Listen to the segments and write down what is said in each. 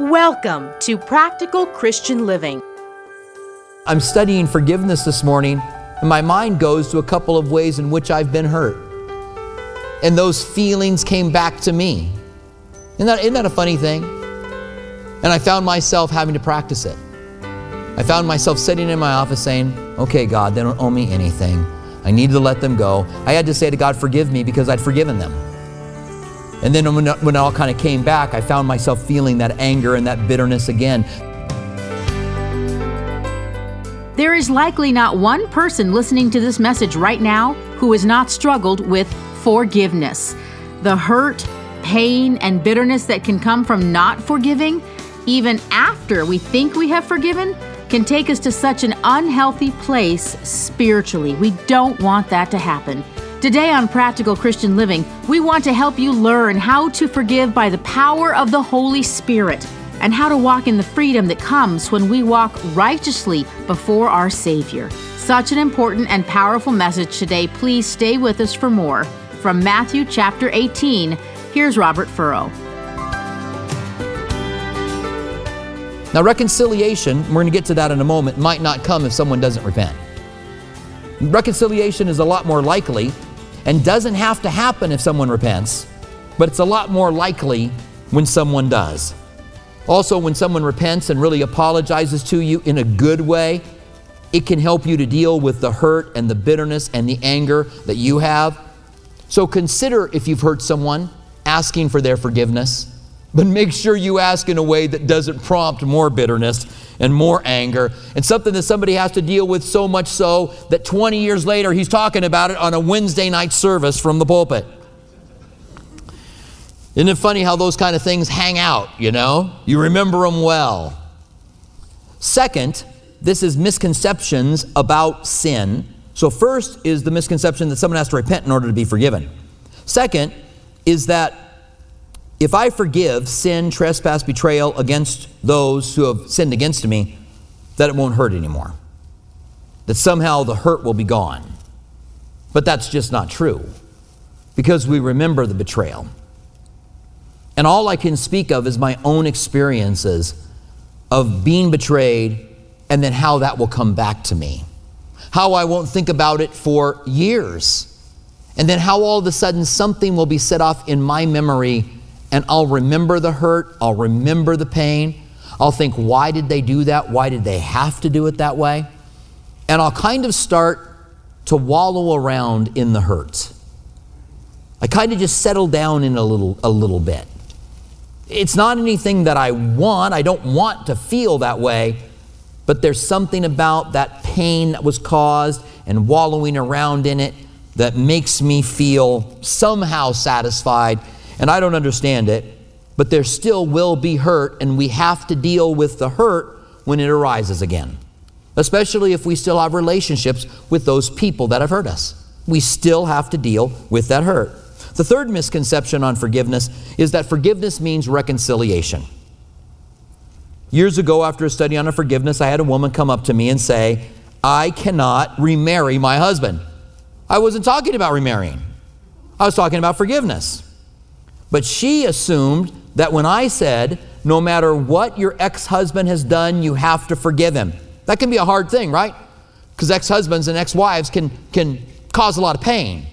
Welcome to Practical Christian Living. I'm studying forgiveness this morning, and my mind goes to a couple of ways in which I've been hurt. And those feelings came back to me. Isn't that, isn't that a funny thing? And I found myself having to practice it. I found myself sitting in my office saying, Okay, God, they don't owe me anything. I need to let them go. I had to say to God, Forgive me because I'd forgiven them. And then when, when it all kind of came back, I found myself feeling that anger and that bitterness again. There is likely not one person listening to this message right now who has not struggled with forgiveness. The hurt, pain, and bitterness that can come from not forgiving, even after we think we have forgiven, can take us to such an unhealthy place spiritually. We don't want that to happen. Today on Practical Christian Living, we want to help you learn how to forgive by the power of the Holy Spirit and how to walk in the freedom that comes when we walk righteously before our Savior. Such an important and powerful message today. Please stay with us for more. From Matthew chapter 18, here's Robert Furrow. Now, reconciliation, we're going to get to that in a moment, might not come if someone doesn't repent. Reconciliation is a lot more likely and doesn't have to happen if someone repents, but it's a lot more likely when someone does. Also, when someone repents and really apologizes to you in a good way, it can help you to deal with the hurt and the bitterness and the anger that you have. So consider if you've hurt someone, asking for their forgiveness, but make sure you ask in a way that doesn't prompt more bitterness and more anger and something that somebody has to deal with so much so that 20 years later he's talking about it on a Wednesday night service from the pulpit. Isn't it funny how those kind of things hang out, you know? You remember them well. Second, this is misconceptions about sin. So, first is the misconception that someone has to repent in order to be forgiven. Second is that if I forgive sin, trespass, betrayal against those who have sinned against me, that it won't hurt anymore. That somehow the hurt will be gone. But that's just not true because we remember the betrayal. And all I can speak of is my own experiences of being betrayed and then how that will come back to me. How I won't think about it for years. And then how all of a sudden something will be set off in my memory and I'll remember the hurt, I'll remember the pain. I'll think, why did they do that? Why did they have to do it that way? And I'll kind of start to wallow around in the hurt. I kind of just settle down in a little, a little bit. It's not anything that I want. I don't want to feel that way. But there's something about that pain that was caused and wallowing around in it that makes me feel somehow satisfied. And I don't understand it. But there still will be hurt, and we have to deal with the hurt when it arises again. Especially if we still have relationships with those people that have hurt us. We still have to deal with that hurt. The third misconception on forgiveness is that forgiveness means reconciliation. Years ago, after a study on forgiveness, I had a woman come up to me and say, I cannot remarry my husband. I wasn't talking about remarrying, I was talking about forgiveness. But she assumed that when I said, no matter what your ex husband has done, you have to forgive him. That can be a hard thing, right? Because ex husbands and ex wives can, can cause a lot of pain.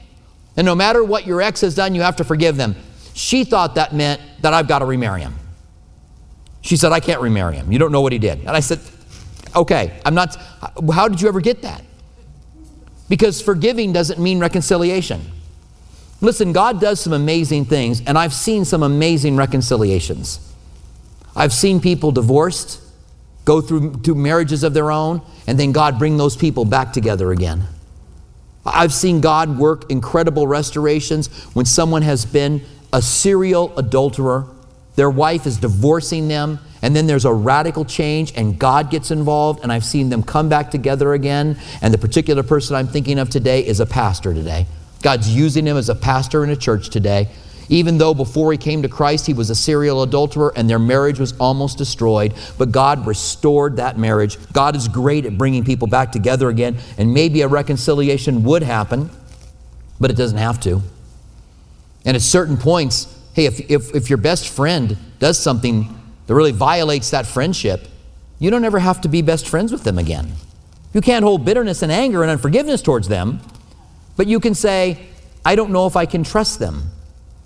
And no matter what your ex has done, you have to forgive them. She thought that meant that I've got to remarry him. She said, I can't remarry him. You don't know what he did. And I said, okay, I'm not, how did you ever get that? Because forgiving doesn't mean reconciliation. Listen, God does some amazing things, and I've seen some amazing reconciliations. I've seen people divorced, go through, through marriages of their own, and then God bring those people back together again. I've seen God work incredible restorations when someone has been a serial adulterer, their wife is divorcing them, and then there's a radical change and God gets involved, and I've seen them come back together again. And the particular person I'm thinking of today is a pastor today. God's using him as a pastor in a church today. Even though before he came to Christ, he was a serial adulterer and their marriage was almost destroyed, but God restored that marriage. God is great at bringing people back together again, and maybe a reconciliation would happen, but it doesn't have to. And at certain points, hey, if, if, if your best friend does something that really violates that friendship, you don't ever have to be best friends with them again. You can't hold bitterness and anger and unforgiveness towards them, but you can say, I don't know if I can trust them.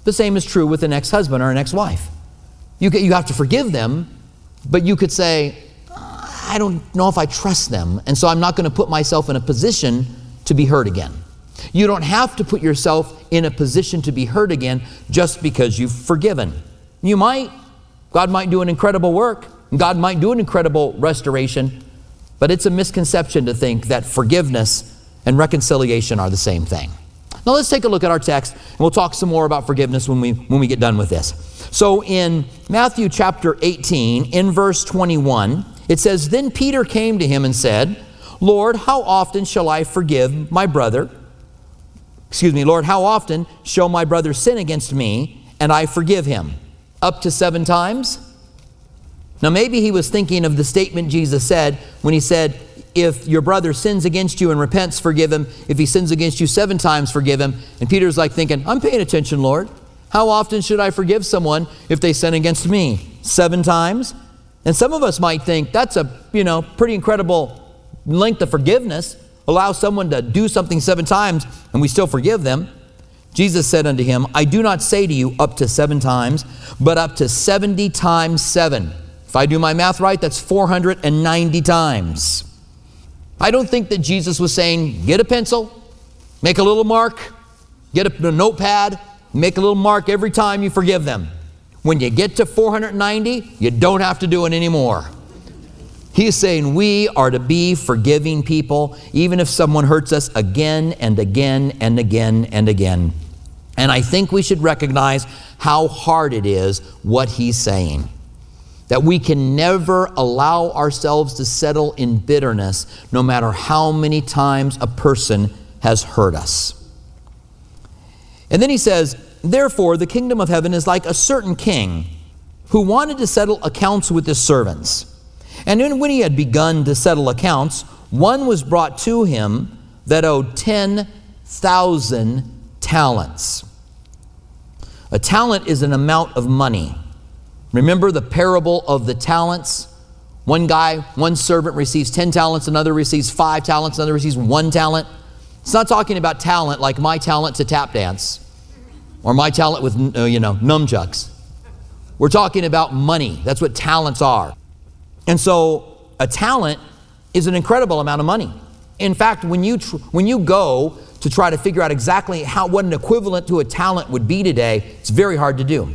The same is true with an ex husband or an ex wife. You, you have to forgive them, but you could say, uh, I don't know if I trust them, and so I'm not going to put myself in a position to be hurt again. You don't have to put yourself in a position to be hurt again just because you've forgiven. You might. God might do an incredible work. God might do an incredible restoration. But it's a misconception to think that forgiveness and reconciliation are the same thing. Now let's take a look at our text, and we'll talk some more about forgiveness when we, when we get done with this. So in Matthew chapter 18, in verse 21, it says, Then Peter came to him and said, Lord, how often shall I forgive my brother? Excuse me, Lord, how often shall my brother sin against me and I forgive him? Up to seven times? Now, maybe he was thinking of the statement Jesus said when he said, If your brother sins against you and repents, forgive him. If he sins against you seven times, forgive him. And Peter's like thinking, I'm paying attention, Lord. How often should I forgive someone if they sin against me? Seven times? And some of us might think that's a, you know, pretty incredible length of forgiveness. Allow someone to do something seven times and we still forgive them. Jesus said unto him, I do not say to you up to seven times, but up to 70 times seven. If I do my math right, that's 490 times. I don't think that Jesus was saying, get a pencil, make a little mark, get a, a notepad, make a little mark every time you forgive them. When you get to 490, you don't have to do it anymore. He's saying we are to be forgiving people, even if someone hurts us again and again and again and again. And I think we should recognize how hard it is what he's saying that we can never allow ourselves to settle in bitterness no matter how many times a person has hurt us. And then he says, Therefore, the kingdom of heaven is like a certain king who wanted to settle accounts with his servants. And when he had begun to settle accounts, one was brought to him that owed 10,000 talents. A talent is an amount of money. Remember the parable of the talents? One guy, one servant receives 10 talents, another receives five talents, another receives one talent. It's not talking about talent like my talent to tap dance or my talent with, uh, you know, nunchucks. We're talking about money. That's what talents are. And so a talent is an incredible amount of money. In fact, when you, tr- when you go to try to figure out exactly how, what an equivalent to a talent would be today, it's very hard to do.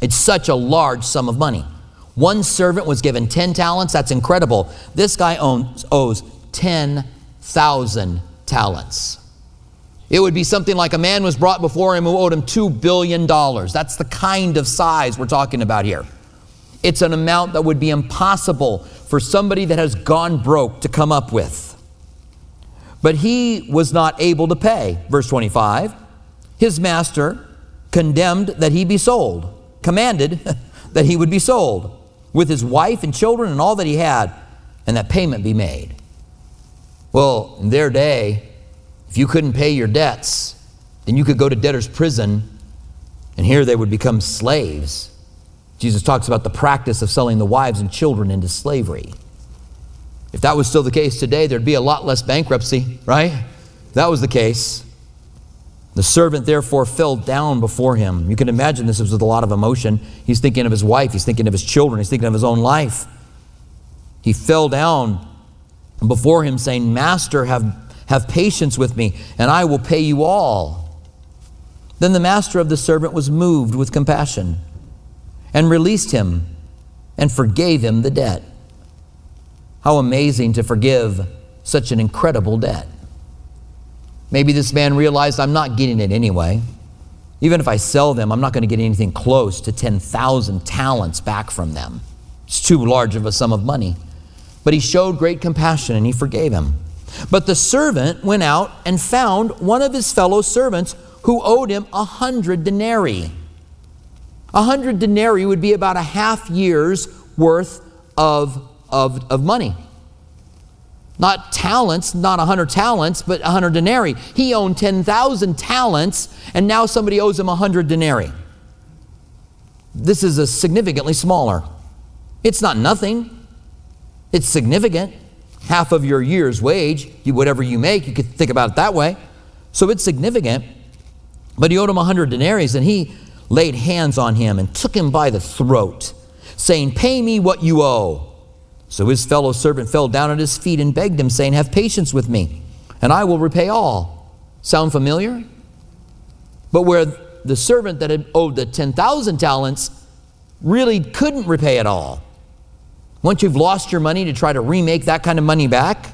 It's such a large sum of money. One servant was given 10 talents. That's incredible. This guy owns, owes 10,000 talents. It would be something like a man was brought before him who owed him $2 billion. That's the kind of size we're talking about here. It's an amount that would be impossible for somebody that has gone broke to come up with. But he was not able to pay. Verse 25 His master condemned that he be sold commanded that he would be sold with his wife and children and all that he had, and that payment be made. Well, in their day, if you couldn't pay your debts, then you could go to debtor's prison, and here they would become slaves. Jesus talks about the practice of selling the wives and children into slavery. If that was still the case today, there'd be a lot less bankruptcy, right? If that was the case. The servant therefore fell down before him. You can imagine this was with a lot of emotion. He's thinking of his wife, he's thinking of his children, he's thinking of his own life. He fell down before him, saying, Master, have, have patience with me, and I will pay you all. Then the master of the servant was moved with compassion and released him and forgave him the debt. How amazing to forgive such an incredible debt. Maybe this man realized I'm not getting it anyway. Even if I sell them, I'm not going to get anything close to 10,000 talents back from them. It's too large of a sum of money. But he showed great compassion and he forgave him. But the servant went out and found one of his fellow servants who owed him a hundred denarii. A hundred denarii would be about a half year's worth of, of, of money. Not talents, not 100 talents, but 100 denarii. He owned 10,000 talents, and now somebody owes him 100 denarii. this is a significantly smaller. It's not nothing. It's significant. Half of your year's wage, whatever you make, you could think about it that way. So it's significant. But he owed him a hundred denarii, and he laid hands on him and took him by the throat, saying, Pay me what you owe. So his fellow servant fell down at his feet and begged him, saying, Have patience with me, and I will repay all. Sound familiar? But where the servant that had owed the 10,000 talents really couldn't repay it all. Once you've lost your money to try to remake that kind of money back,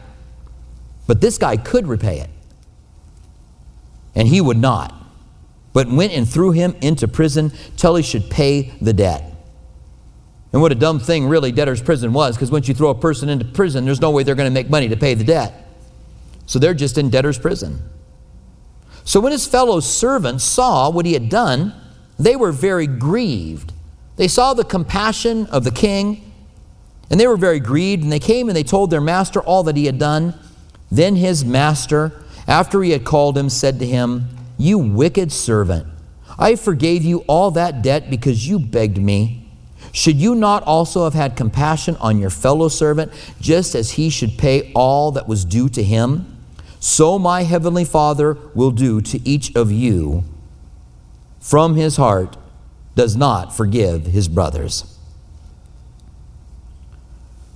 but this guy could repay it. And he would not, but went and threw him into prison till he should pay the debt. And what a dumb thing, really, debtor's prison was, because once you throw a person into prison, there's no way they're going to make money to pay the debt. So they're just in debtor's prison. So when his fellow servants saw what he had done, they were very grieved. They saw the compassion of the king, and they were very grieved, and they came and they told their master all that he had done. Then his master, after he had called him, said to him, You wicked servant, I forgave you all that debt because you begged me. Should you not also have had compassion on your fellow servant, just as he should pay all that was due to him? So my heavenly Father will do to each of you from his heart does not forgive his brothers.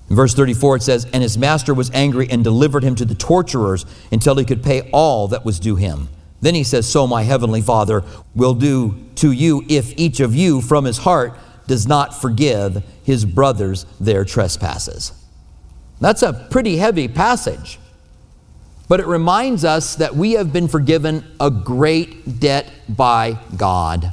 In verse 34 it says, And his master was angry and delivered him to the torturers until he could pay all that was due him. Then he says, So my heavenly Father will do to you if each of you from his heart does not forgive his brothers their trespasses. That's a pretty heavy passage, but it reminds us that we have been forgiven a great debt by God.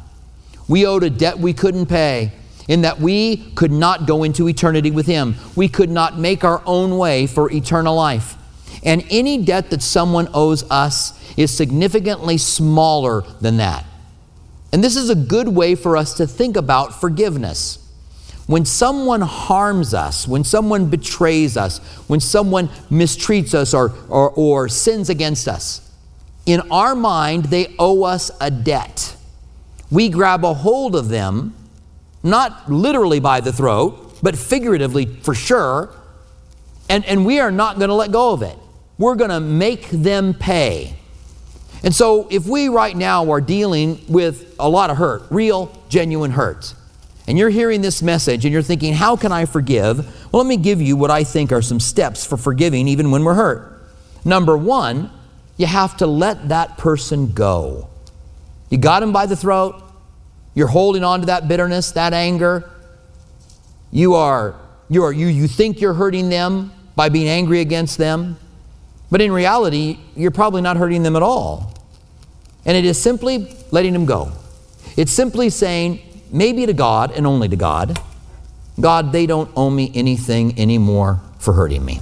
We owed a debt we couldn't pay, in that we could not go into eternity with Him. We could not make our own way for eternal life. And any debt that someone owes us is significantly smaller than that. And this is a good way for us to think about forgiveness. When someone harms us, when someone betrays us, when someone mistreats us or, or, or, sins against us, in our mind, they owe us a debt. We grab a hold of them, not literally by the throat, but figuratively for sure, and, and we are not going to let go of it. We're going to make them pay. And so, if we right now are dealing with a lot of hurt, real, genuine hurt, and you're hearing this message and you're thinking, how can I forgive? Well, let me give you what I think are some steps for forgiving even when we're hurt. Number one, you have to let that person go. You got him by the throat, you're holding on to that bitterness, that anger. You are, you are, you, you think you're hurting them by being angry against them. But in reality, you're probably not hurting them at all. And it is simply letting them go. It's simply saying, maybe to God and only to God, God, they don't owe me anything anymore for hurting me.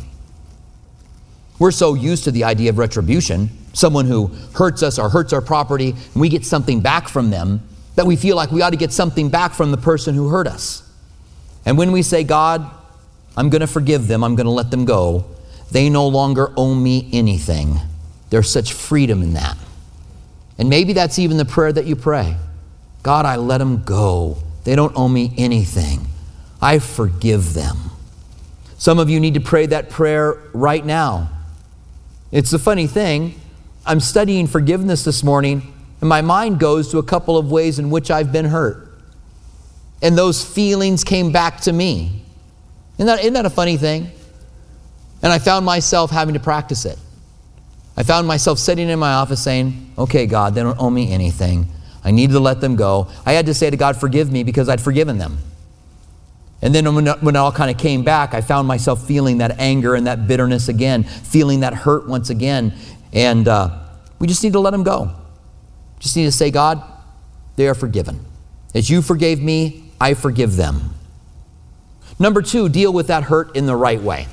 We're so used to the idea of retribution, someone who hurts us or hurts our property, and we get something back from them, that we feel like we ought to get something back from the person who hurt us. And when we say, God, I'm going to forgive them, I'm going to let them go, they no longer owe me anything. There's such freedom in that. And maybe that's even the prayer that you pray God, I let them go. They don't owe me anything. I forgive them. Some of you need to pray that prayer right now. It's a funny thing. I'm studying forgiveness this morning, and my mind goes to a couple of ways in which I've been hurt. And those feelings came back to me. Isn't that, isn't that a funny thing? And I found myself having to practice it. I found myself sitting in my office saying, Okay, God, they don't owe me anything. I need to let them go. I had to say to God, Forgive me because I'd forgiven them. And then when, when it all kind of came back, I found myself feeling that anger and that bitterness again, feeling that hurt once again. And uh, we just need to let them go. Just need to say, God, they are forgiven. As you forgave me, I forgive them. Number two, deal with that hurt in the right way.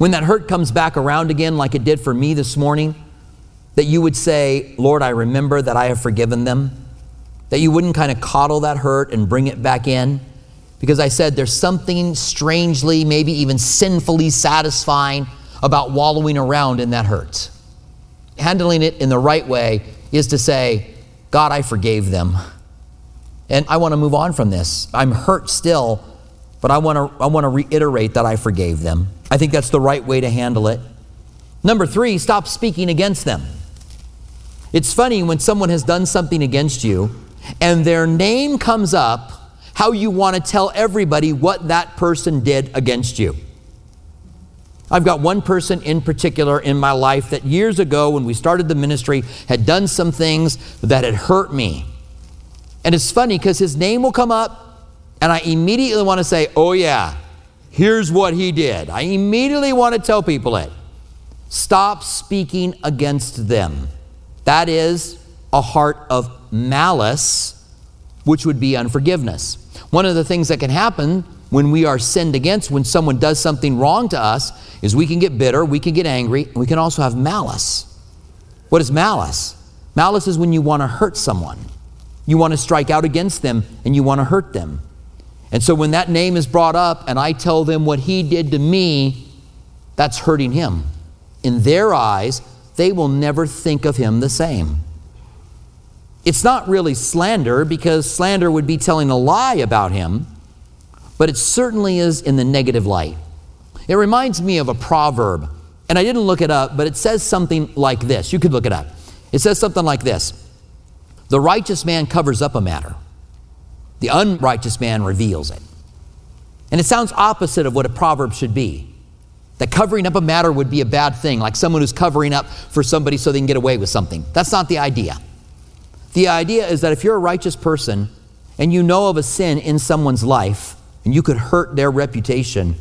When that hurt comes back around again, like it did for me this morning, that you would say, Lord, I remember that I have forgiven them. That you wouldn't kind of coddle that hurt and bring it back in. Because I said there's something strangely, maybe even sinfully satisfying about wallowing around in that hurt. Handling it in the right way is to say, God, I forgave them. And I want to move on from this. I'm hurt still, but I want to I want to reiterate that I forgave them. I think that's the right way to handle it. Number 3, stop speaking against them. It's funny when someone has done something against you and their name comes up, how you want to tell everybody what that person did against you. I've got one person in particular in my life that years ago, when we started the ministry, had done some things that had hurt me. And it's funny because his name will come up, and I immediately want to say, Oh, yeah, here's what he did. I immediately want to tell people it. Stop speaking against them. That is a heart of malice, which would be unforgiveness. One of the things that can happen when we are sinned against, when someone does something wrong to us, is we can get bitter, we can get angry, and we can also have malice. What is malice? Malice is when you want to hurt someone. You want to strike out against them and you want to hurt them. And so when that name is brought up and I tell them what he did to me, that's hurting him. In their eyes, they will never think of him the same. It's not really slander because slander would be telling a lie about him but it certainly is in the negative light. It reminds me of a proverb, and I didn't look it up, but it says something like this. You could look it up. It says something like this The righteous man covers up a matter, the unrighteous man reveals it. And it sounds opposite of what a proverb should be. That covering up a matter would be a bad thing, like someone who's covering up for somebody so they can get away with something. That's not the idea. The idea is that if you're a righteous person and you know of a sin in someone's life, and you could hurt their reputation,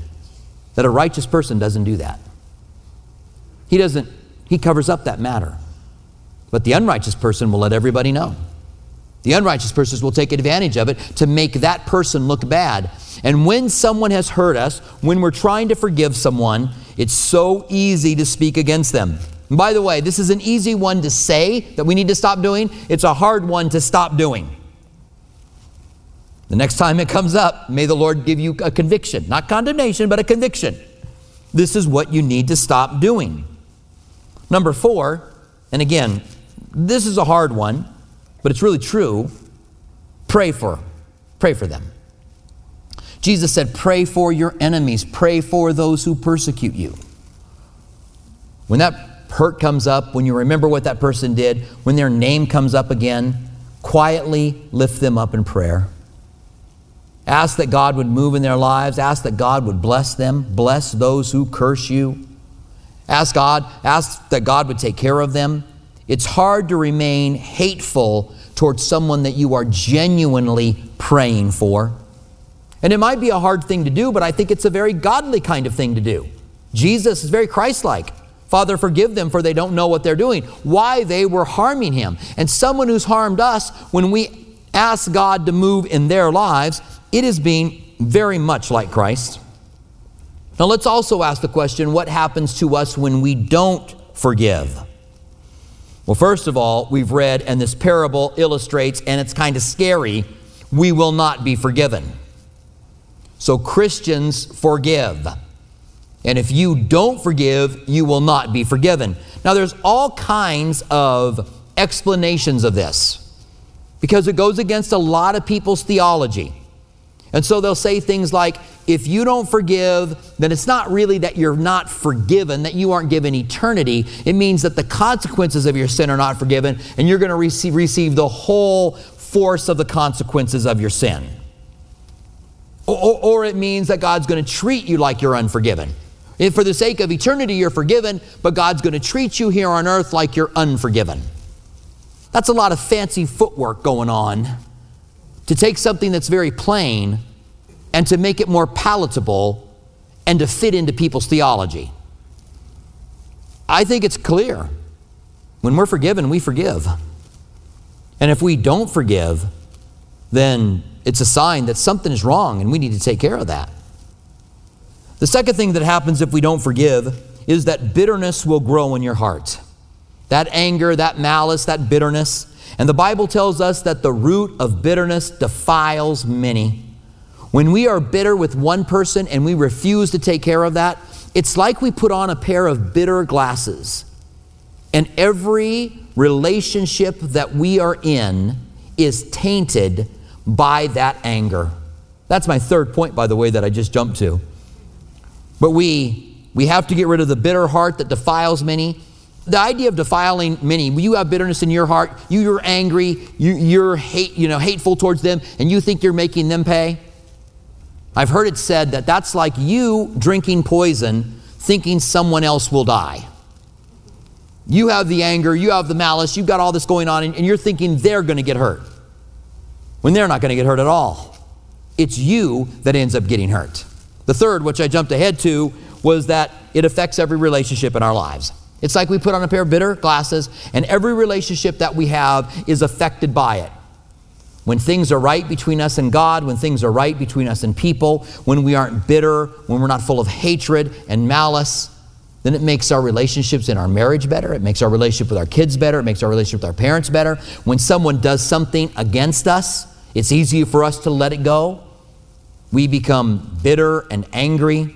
that a righteous person doesn't do that. He doesn't, he covers up that matter. But the unrighteous person will let everybody know. The unrighteous persons will take advantage of it to make that person look bad. And when someone has hurt us, when we're trying to forgive someone, it's so easy to speak against them. And by the way, this is an easy one to say that we need to stop doing, it's a hard one to stop doing. The next time it comes up, may the Lord give you a conviction, not condemnation, but a conviction. This is what you need to stop doing. Number four, and again, this is a hard one, but it's really true. Pray for, pray for them. Jesus said, Pray for your enemies, pray for those who persecute you. When that hurt comes up, when you remember what that person did, when their name comes up again, quietly lift them up in prayer. Ask that God would move in their lives. Ask that God would bless them. Bless those who curse you. Ask God, ask that God would take care of them. It's hard to remain hateful towards someone that you are genuinely praying for. And it might be a hard thing to do, but I think it's a very godly kind of thing to do. Jesus is very Christ like. Father, forgive them, for they don't know what they're doing. Why they were harming him. And someone who's harmed us, when we ask God to move in their lives, it is being very much like Christ. Now, let's also ask the question what happens to us when we don't forgive? Well, first of all, we've read, and this parable illustrates, and it's kind of scary we will not be forgiven. So, Christians forgive. And if you don't forgive, you will not be forgiven. Now, there's all kinds of explanations of this because it goes against a lot of people's theology. And so they'll say things like, if you don't forgive, then it's not really that you're not forgiven, that you aren't given eternity. It means that the consequences of your sin are not forgiven, and you're going to receive, receive the whole force of the consequences of your sin. Or, or it means that God's going to treat you like you're unforgiven. If for the sake of eternity you're forgiven, but God's going to treat you here on earth like you're unforgiven. That's a lot of fancy footwork going on to take something that's very plain and to make it more palatable and to fit into people's theology. I think it's clear. When we're forgiven, we forgive. And if we don't forgive, then it's a sign that something is wrong and we need to take care of that. The second thing that happens if we don't forgive is that bitterness will grow in your heart. That anger, that malice, that bitterness. And the Bible tells us that the root of bitterness defiles many. When we are bitter with one person and we refuse to take care of that, it's like we put on a pair of bitter glasses. And every relationship that we are in is tainted by that anger. That's my third point, by the way, that I just jumped to. But we, we have to get rid of the bitter heart that defiles many. The idea of defiling many, you have bitterness in your heart, you, you're angry, you, you're hate, you know, hateful towards them, and you think you're making them pay. I've heard it said that that's like you drinking poison thinking someone else will die. You have the anger, you have the malice, you've got all this going on, and you're thinking they're going to get hurt when they're not going to get hurt at all. It's you that ends up getting hurt. The third, which I jumped ahead to, was that it affects every relationship in our lives. It's like we put on a pair of bitter glasses, and every relationship that we have is affected by it. When things are right between us and God, when things are right between us and people, when we aren't bitter, when we're not full of hatred and malice, then it makes our relationships in our marriage better. It makes our relationship with our kids better. It makes our relationship with our parents better. When someone does something against us, it's easier for us to let it go. We become bitter and angry.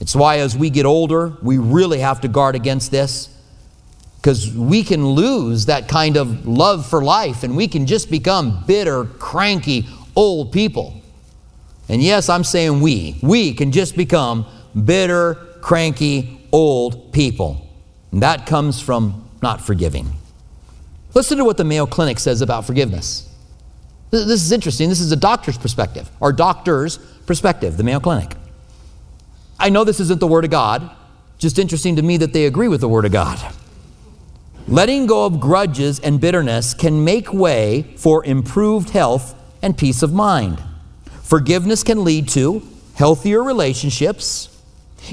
It's why, as we get older, we really have to guard against this because we can lose that kind of love for life and we can just become bitter, cranky, old people. And yes, I'm saying we. We can just become bitter, cranky, old people. And that comes from not forgiving. Listen to what the Mayo Clinic says about forgiveness. This is interesting. This is a doctor's perspective, or doctor's perspective, the Mayo Clinic. I know this isn't the Word of God, just interesting to me that they agree with the Word of God. Letting go of grudges and bitterness can make way for improved health and peace of mind. Forgiveness can lead to healthier relationships,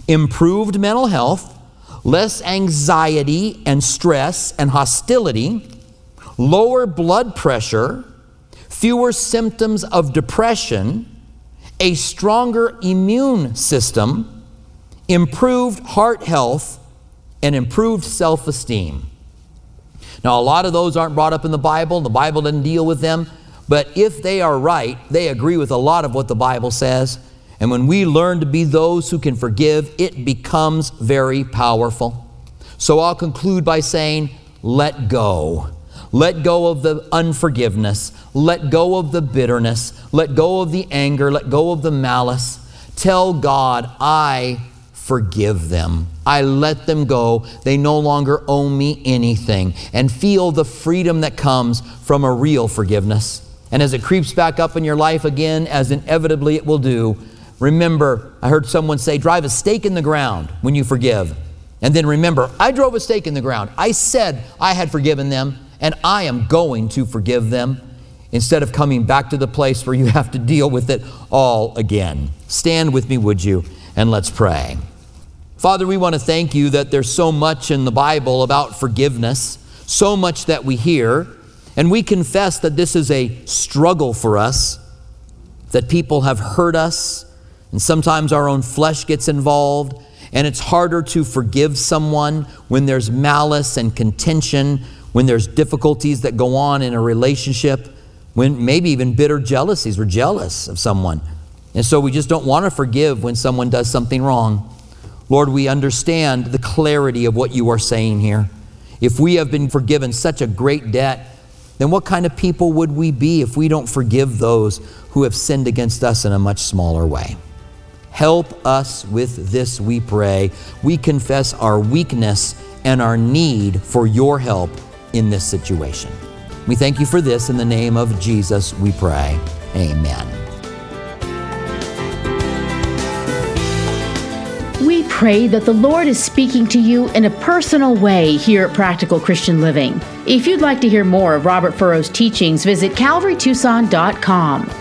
improved mental health, less anxiety and stress and hostility, lower blood pressure, fewer symptoms of depression, a stronger immune system, improved heart health, and improved self esteem. Now, a lot of those aren't brought up in the Bible, the Bible doesn't deal with them, but if they are right, they agree with a lot of what the Bible says. And when we learn to be those who can forgive, it becomes very powerful. So I'll conclude by saying, let go. Let go of the unforgiveness. Let go of the bitterness. Let go of the anger. Let go of the malice. Tell God, I forgive them. I let them go. They no longer owe me anything. And feel the freedom that comes from a real forgiveness. And as it creeps back up in your life again, as inevitably it will do, remember, I heard someone say, drive a stake in the ground when you forgive. And then remember, I drove a stake in the ground. I said I had forgiven them and I am going to forgive them instead of coming back to the place where you have to deal with it all again. Stand with me, would you, and let's pray. Father, we want to thank you that there's so much in the Bible about forgiveness, so much that we hear, and we confess that this is a struggle for us, that people have hurt us, and sometimes our own flesh gets involved, and it's harder to forgive someone when there's malice and contention when there's difficulties that go on in a relationship, when maybe even bitter jealousies, we're jealous of someone. And so we just don't want to forgive when someone does something wrong. Lord, we understand the clarity of what you are saying here. If we have been forgiven such a great debt, then what kind of people would we be if we don't forgive those who have sinned against us in a much smaller way? Help us with this, we pray. We confess our weakness and our need for your help in this situation. We thank you for this in the name of Jesus, we pray. Amen. Pray that the Lord is speaking to you in a personal way here at Practical Christian Living. If you'd like to hear more of Robert Furrow's teachings, visit calvarytucson.com.